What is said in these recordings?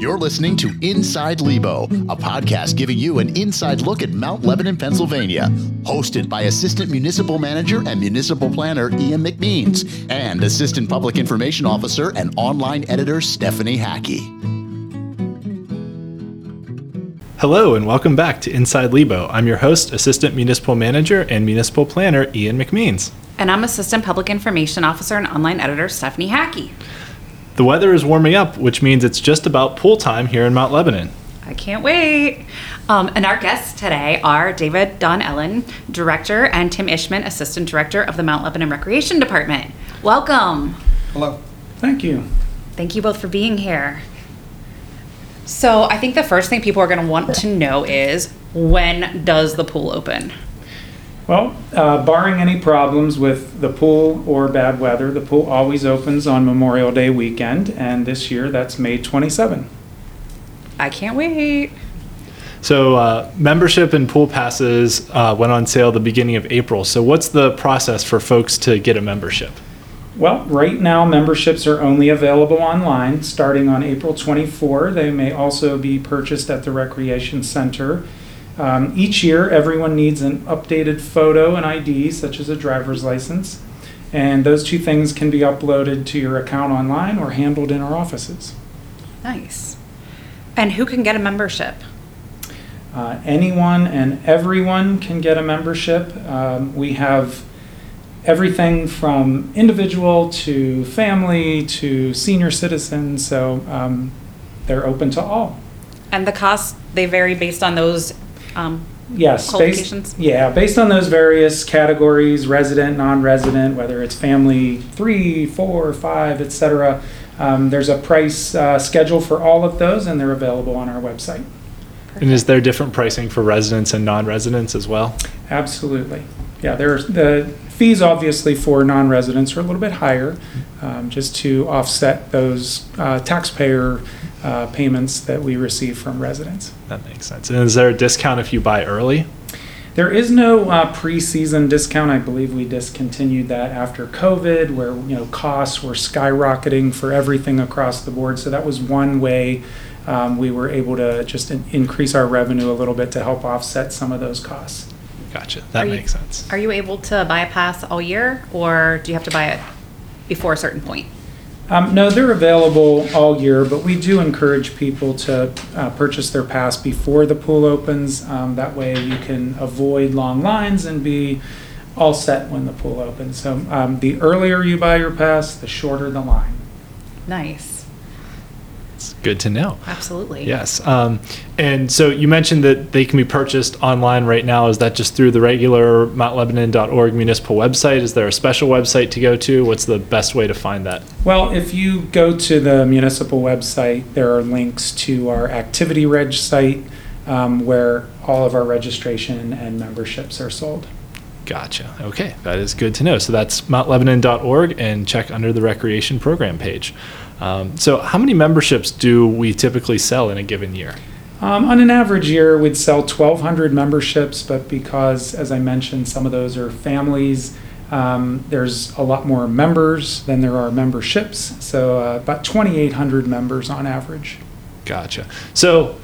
You're listening to Inside Lebo, a podcast giving you an inside look at Mount Lebanon, Pennsylvania. Hosted by Assistant Municipal Manager and Municipal Planner Ian McMeans and Assistant Public Information Officer and online editor Stephanie Hackey. Hello, and welcome back to Inside Lebo. I'm your host, Assistant Municipal Manager and Municipal Planner Ian McMeans. And I'm Assistant Public Information Officer and Online Editor Stephanie Hackey. The weather is warming up, which means it's just about pool time here in Mount Lebanon. I can't wait. Um, and our guests today are David Donnellan, Director, and Tim Ishman, Assistant Director of the Mount Lebanon Recreation Department. Welcome. Hello. Thank you. Thank you both for being here. So, I think the first thing people are going to want to know is when does the pool open? Well, uh, barring any problems with the pool or bad weather, the pool always opens on Memorial Day weekend, and this year that's May 27. I can't wait. So, uh, membership and pool passes uh, went on sale the beginning of April. So, what's the process for folks to get a membership? Well, right now memberships are only available online starting on April 24. They may also be purchased at the Recreation Center. Um, each year, everyone needs an updated photo and ID, such as a driver's license, and those two things can be uploaded to your account online or handled in our offices. Nice. And who can get a membership? Uh, anyone and everyone can get a membership. Um, we have everything from individual to family to senior citizens, so um, they're open to all. And the costs, they vary based on those um, Yes, based, yeah, based on those various categories, resident, non-resident, whether it's family three, four, five, et cetera. Um, there's a price uh, schedule for all of those, and they're available on our website. And is there different pricing for residents and non residents as well? Absolutely. Yeah, there's the fees obviously for non-residents are a little bit higher, um, just to offset those uh, taxpayer uh, payments that we receive from residents. That makes sense. And is there a discount if you buy early? There is no uh, pre-season discount. I believe we discontinued that after COVID, where you know costs were skyrocketing for everything across the board. So that was one way um, we were able to just in- increase our revenue a little bit to help offset some of those costs. Gotcha. That Are you- makes sense. Are you able to buy a pass all year, or do you have to buy it before a certain point? Um, no, they're available all year, but we do encourage people to uh, purchase their pass before the pool opens. Um, that way, you can avoid long lines and be all set when the pool opens. So, um, the earlier you buy your pass, the shorter the line. Nice. It's good to know. Absolutely. Yes. Um, and so you mentioned that they can be purchased online right now. Is that just through the regular MountLebanon.org municipal website? Is there a special website to go to? What's the best way to find that? Well, if you go to the municipal website, there are links to our activity reg site um, where all of our registration and memberships are sold. Gotcha. Okay, that is good to know. So that's MountLebanon.org and check under the recreation program page. Um, so, how many memberships do we typically sell in a given year? Um, on an average year, we'd sell 1,200 memberships, but because, as I mentioned, some of those are families, um, there's a lot more members than there are memberships. So, uh, about 2,800 members on average. Gotcha. So,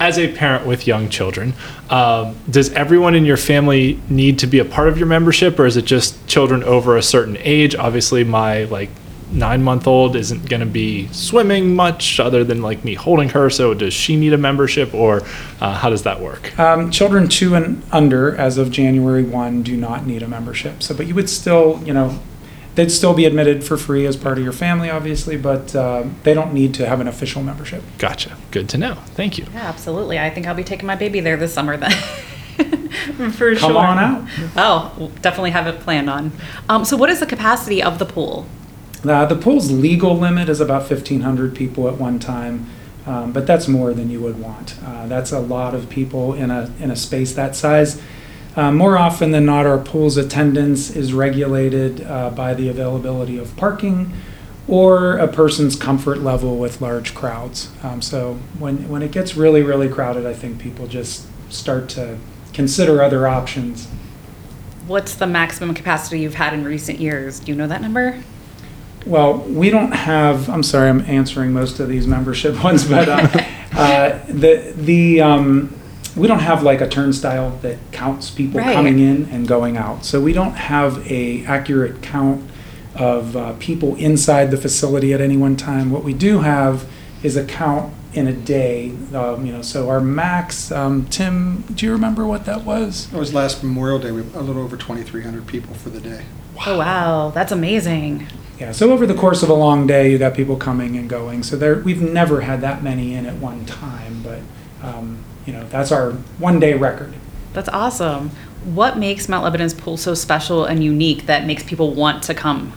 as a parent with young children, um, does everyone in your family need to be a part of your membership, or is it just children over a certain age? Obviously, my like nine month old isn't going to be swimming much other than like me holding her. So, does she need a membership, or uh, how does that work? Um, children two and under, as of January 1, do not need a membership. So, but you would still, you know, they'd still be admitted for free as part of your family, obviously, but uh, they don't need to have an official membership. Gotcha. Good to know. Thank you. Yeah, absolutely. I think I'll be taking my baby there this summer then. For sure. Come on out. Oh, definitely have it planned on. Um, so, what is the capacity of the pool? Uh, the pool's legal limit is about 1,500 people at one time, um, but that's more than you would want. Uh, that's a lot of people in a, in a space that size. Uh, more often than not, our pool's attendance is regulated uh, by the availability of parking or a person's comfort level with large crowds. Um, so when, when it gets really, really crowded, I think people just start to consider other options. What's the maximum capacity you've had in recent years? Do you know that number? Well, we don't have, I'm sorry, I'm answering most of these membership ones, but uh, uh, the, the, um, we don't have like a turnstile that counts people Right. coming in and going out. So we don't have a accurate count of uh, people inside the facility at any one time. What we do have is a count in a day, um, you know, so our max, um, Tim, do you remember what that was? It was last Memorial Day, we a little over 2,300 people for the day. Oh, wow. That's amazing. Yeah, so over the course of a long day, you got people coming and going. So there, we've never had that many in at one time, but um, you know that's our one-day record. That's awesome. What makes Mount Lebanon's pool so special and unique that makes people want to come?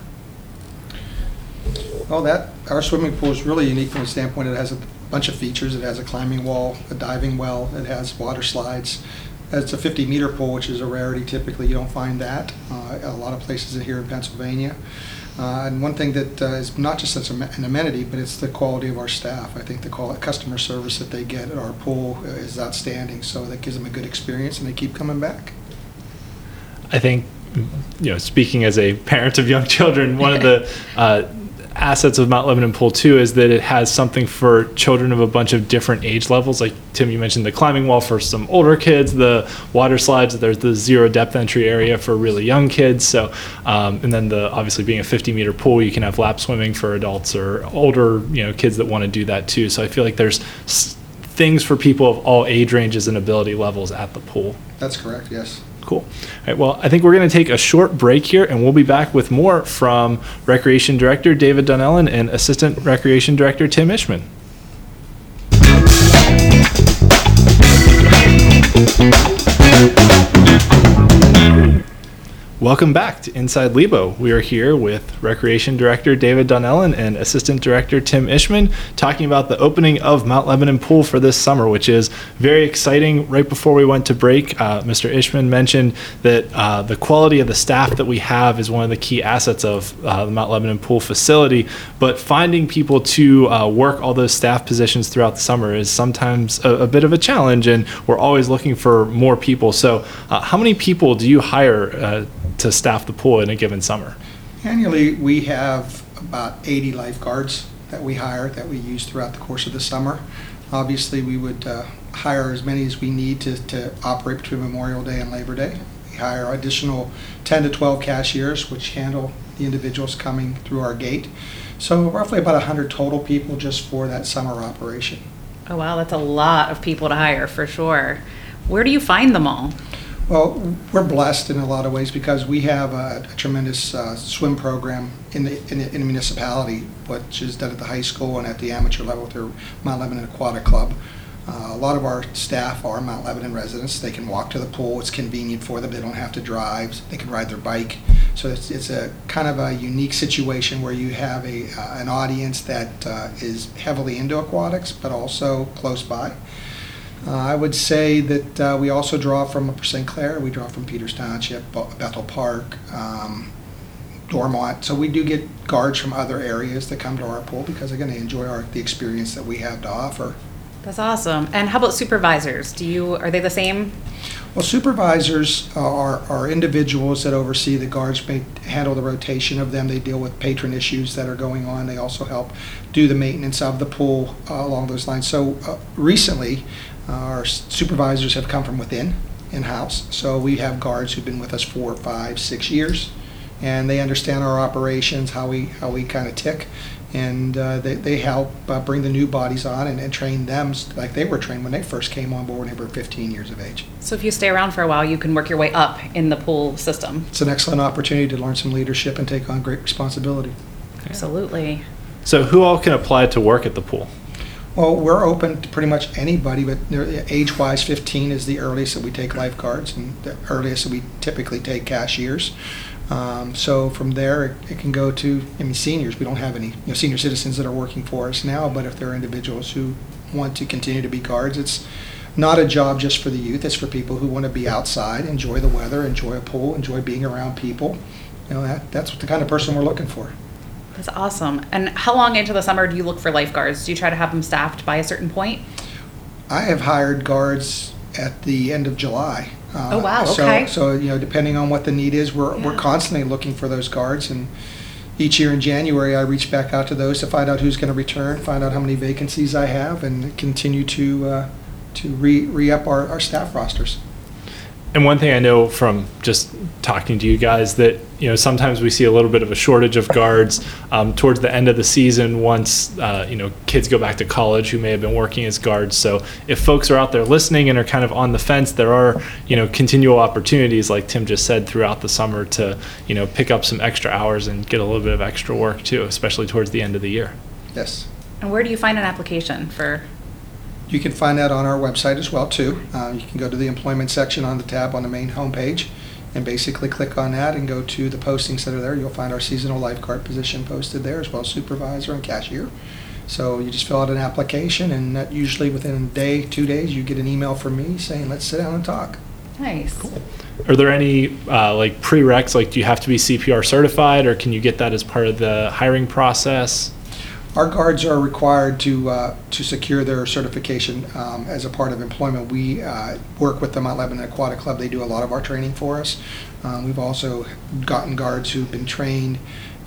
Well, that, our swimming pool is really unique from the standpoint, it has a bunch of features. It has a climbing wall, a diving well, it has water slides. It's a 50-meter pool, which is a rarity. Typically, you don't find that uh, a lot of places here in Pennsylvania. Uh, And one thing that uh, is not just such an amenity, but it's the quality of our staff. I think the qual- customer service that they get at our pool uh, is outstanding, so that gives them a good experience, and they keep coming back. I think, you know, speaking as a parent of young children, one of the uh, assets of Mount Lebanon Pool 2 is that it has something for children of a bunch of different age levels. Like Tim, you mentioned the climbing wall for some older kids, the water slides, there's the zero depth entry area for really young kids. So, um, and then the obviously being a 50 meter pool, you can have lap swimming for adults or older, you know, kids that want to do that too. So I feel like there's things for people of all age ranges and ability levels at the pool. That's correct, yes. Cool. All right. Well, I think we're going to take a short break here, and we'll be back with more from Recreation Director David Donnellan and Assistant Recreation Director Tim Ishman. Welcome back to Inside Lebo. We are here with Recreation Director David Donnellan and Assistant Director Tim Ishman talking about the opening of Mount Lebanon Pool for this summer, which is very exciting. Right before we went to break, uh, Mr. Ishman mentioned that uh, the quality of the staff that we have is one of the key assets of uh, the Mount Lebanon Pool facility. But finding people to uh, work all those staff positions throughout the summer is sometimes a, a bit of a challenge, and we're always looking for more people. So, uh, how many people do you hire uh, to staff the pool in a given summer? Annually, we have about 80 lifeguards that we hire, that we use throughout the course of the summer. Obviously, we would uh, hire as many as we need to, to operate between Memorial Day and Labor Day. We hire additional 10 to 12 cashiers, which handle the individuals coming through our gate. So roughly about 100 total people just for that summer operation. Oh, wow. That's a lot of people to hire for sure. Where do you find them all? Well, we're blessed in a lot of ways because we have a a tremendous uh, swim program in the, in the in the municipality, which is done at the high school and at the amateur level through Mount Lebanon Aquatic Club. Uh, A lot of our staff are Mount Lebanon residents. They can walk to the pool. It's convenient for them. They don't have to drive. They can ride their bike. So it's, it's a kind of a unique situation where you have a, uh, an audience that uh, is heavily into aquatics, but also close by. Uh, I would say that uh, we also draw from Upper St. Clair, we draw from Peters Township, Bethel Park, um, Dormont. So we do get guards from other areas that come to our pool because again, they enjoy our, the experience that we have to offer. That's awesome. And how about supervisors? Do you are they the same? Well, supervisors are, are individuals that oversee the guards, may handle the rotation of them. They deal with patron issues that are going on. They also help do the maintenance of the pool uh, along those lines. So uh, recently, our supervisors have come from within, in-house. So we have guards who've been with us four, five, six years, and they understand our operations, how we, how we kind of tick. And uh, they, they help uh, bring the new bodies on and, and train them like they were trained when they first came on board when they were 15 years of age. So if you stay around for a while, you can work your way up in the pool system. It's an excellent opportunity to learn some leadership and take on great responsibility. Absolutely. So, who all can apply to work at the pool? Well, we're open to pretty much anybody, but age-wise, 15 is the earliest that we take lifeguards, and the earliest that we typically take cashiers. Um, So from there, it- it can go to, I mean, seniors. We don't have any, you know, senior citizens that are working for us now, but if there are individuals who want to continue to be guards, it's not a job just for the youth. It's for people who want to be outside, enjoy the weather, enjoy a pool, enjoy being around people. You know, that, that's the kind of person we're looking for. That's awesome. And how long into the summer do you look for lifeguards? Do you try to have them staffed by a certain point? I have hired guards at the end of July. Uh, Oh, wow, so- okay. So, you know, depending on what the need is, we're, we're constantly looking for those guards and, each year in January, I reach back out to those to find out who's going to return, find out how many vacancies I have, and continue to uh, to re re up our, our staff rosters. And one thing I know from just talking to you guys that you know sometimes we see a little bit of a shortage of guards um, towards the end of the season once uh, you know kids go back to college who may have been working as guards. So if folks are out there listening and are kind of on the fence, there are you know continual opportunities like Tim just said throughout the summer to you know pick up some extra hours and get a little bit of extra work too, especially towards the end of the year. Yes. And where do you find an application for? You can find that on our website as well too. Uh, you can go to the employment section on the tab on the main homepage and basically click on that and go to the postings that are there. You'll find our seasonal lifeguard position posted there as well as supervisor and cashier. So you just fill out an application and that usually within a day, two days, you get an email from me saying, let's sit down and talk. Nice. Cool. Are there any uh, like prereqs? Like, do you have to be CPR certified, or can you get that as part of the hiring process? Our guards are required to, uh, to secure their certification um, as a part of employment. We uh, work with the Mount Lebanon Aquatic Club. They do a lot of our training for us. Um, We've also gotten guards who've been trained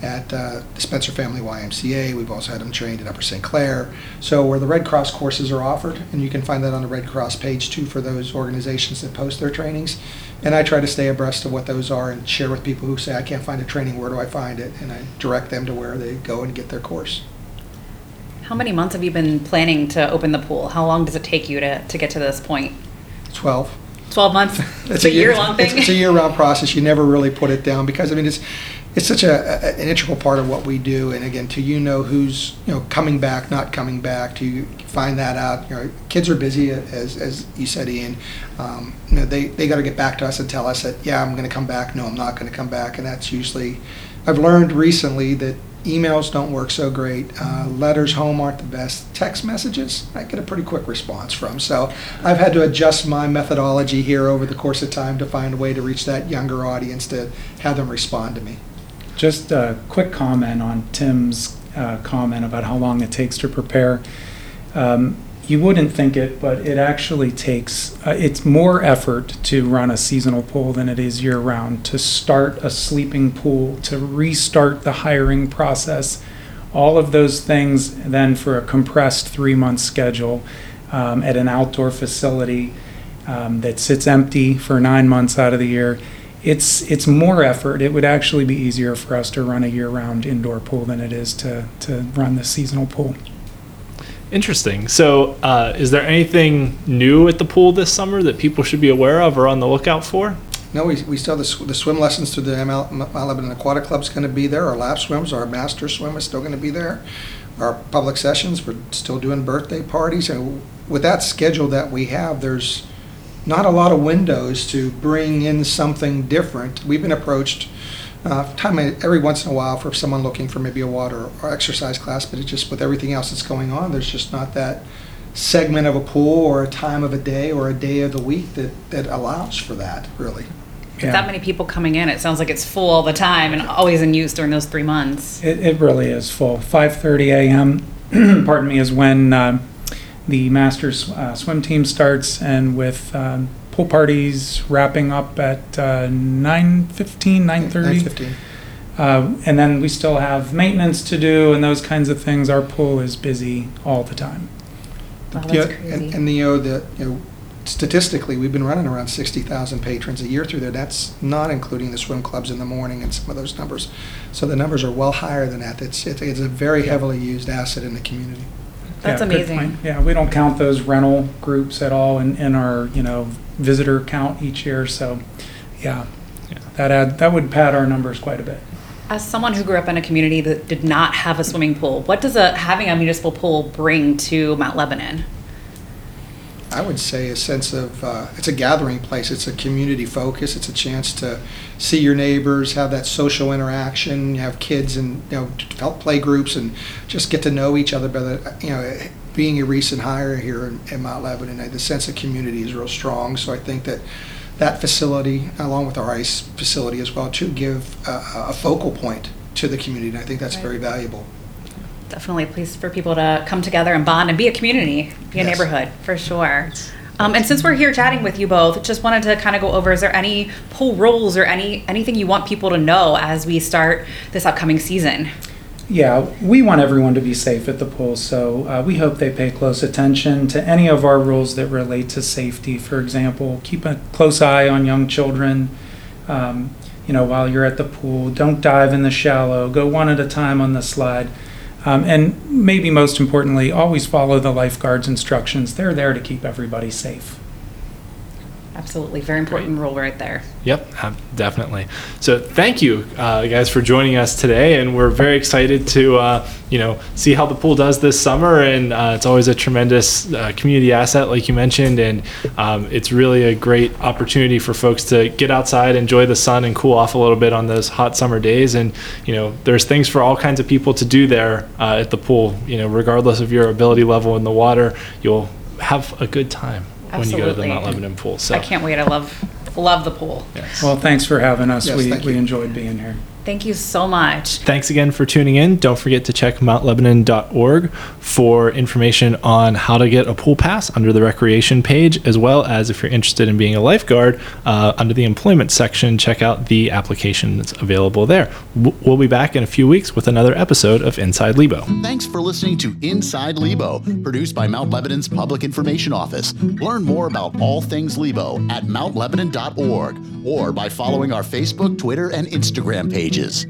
at uh, the Spencer Family YMCA. We've also had them trained at Upper St. Clair. So where the Red Cross courses are offered, and you can find that on the Red Cross page too for those organizations that post their trainings. And I try to stay abreast of what those are and share with people who say, I can't find a training, where do I find it? And I direct them to where they go and get their course. How many months have you been planning to open the pool? How long does it take you to, to get to this point? 12. 12 months? It's a year- year long it's- thing? It's a year-round process. You never really put it down because, I mean, it's, it's such a, a- an integral part of what we do. And again, to you know who's, you know, coming back, not coming back, to find that out. You know, kids are busy, as, as you said, Ian. Um, You know, they, they got to get back to us and tell us that, yeah, I'm going to come back, no, I'm not going to come back. And that's usually, I've learned recently that emails don't work so great. Uh, letters home aren't the best. Text messages, I get a pretty quick response from. So I've had to adjust my methodology here over the course of time to find a way to reach that younger audience to have them respond to me. Just a quick comment on Tim's uh, comment about how long it takes to prepare. Um, You wouldn't think it, but it actually takes, uh, it's more effort to run a seasonal pool than it is year-round. To start a sleeping pool, to restart the hiring process, all of those things, then for a compressed three-month schedule um, at an outdoor facility um, that sits empty for nine months out of the year, it's it's more effort. It would actually be easier for us to run a year-round indoor pool than it is to to run the seasonal pool. Interesting. So, uh, is there anything new at the pool this summer that people should be aware of or on the lookout for? No, we, we still, the sw- the swim lessons through the ML Lebanon Aquatic Club's going to be there. Our lap swims, our master swim is still going to be there. Our public sessions, we're still doing birthday parties. And with that schedule that we have, there's not a lot of windows to bring in something different. We've been approached uh, time every once in a while for someone looking for maybe a water or exercise class, but it's just with everything else that's going on, there's just not that segment of a pool or a time of a day or a day of the week that, that allows for that, really. With that many people coming in, it sounds like it's full all the time and always in use during those three months. It, it really is full. 5:30 a.m. pardon me, is when uh, the Masters uh, swim team starts, and with um, pool parties wrapping up at uh, 9:15, 9:30. 9:15. Uh, and then we still have maintenance to do and those kinds of things. Our pool is busy all the time. Wow, Yeah, that's and, crazy. and you know, the, you know, statistically, we've been running around sixty thousand patrons a year through there. That's not including the swim clubs in the morning and some of those numbers. So the numbers are well higher than that. It's, it's it's a very heavily used asset in the community. That's Yeah, good amazing. point. Yeah, we don't count those rental groups at all in, in our, you know, visitor count each year, so, yeah. Yeah. That add, that would pad our numbers quite a bit. As someone who grew up in a community that did not have a swimming pool, what does a having a municipal pool bring to Mount Lebanon? I would say a sense of, uh, it's a gathering place, it's a community focus, it's a chance to see your neighbors, have that social interaction, you have kids and, you know, develop play groups and just get to know each other better. You know, being a recent hire here in, in Mount Lebanon, the sense of community is real strong, so I think that that facility, along with our ice facility as well, to give a, a focal point to the community, and I think that's Right. very valuable. Definitely a place for people to come together and bond and be a community, be a Yes. neighborhood, for sure. Um, and since we're here chatting with you both, just wanted to kind of go over: is there any pool rules or any anything you want people to know as we start this upcoming season? Yeah, we want everyone to be safe at the pool, so uh, we hope they pay close attention to any of our rules that relate to safety. For example, keep a close eye on young children. Um, you know, while you're at the pool, don't dive in the shallow. Go one at a time on the slide. Um, and maybe most importantly, always follow the lifeguard's instructions. They're there to keep everybody safe. Absolutely, very important rule right there. Yep, uh, definitely. So thank you uh, guys for joining us today, and we're very excited to uh, you know see how the pool does this summer. And uh, it's always a tremendous uh, community asset, like you mentioned, and um, it's really a great opportunity for folks to get outside, enjoy the sun, and cool off a little bit on those hot summer days. And you know, there's things for all kinds of people to do there uh, at the pool. You know, regardless of your ability level in the water, you'll have a good time when you go to the Absolutely. Mount Lebanon pool. So I can't wait. I love love the pool. yes. Well, thanks for having us. Yes, we, thank we you. enjoyed being here. Thank you so much. Thanks again for tuning in. Don't forget to check mountlebanon.org for information on how to get a pool pass under the recreation page, as well as if you're interested in being a lifeguard, uh, under the employment section, check out the application that's available there. We'll be back in a few weeks with another episode of Inside Lebo. Thanks for listening to Inside Lebo, produced by Mount Lebanon's Public Information Office. Learn more about all things Lebo at mountlebanon.org or by following our Facebook, Twitter, and Instagram pages.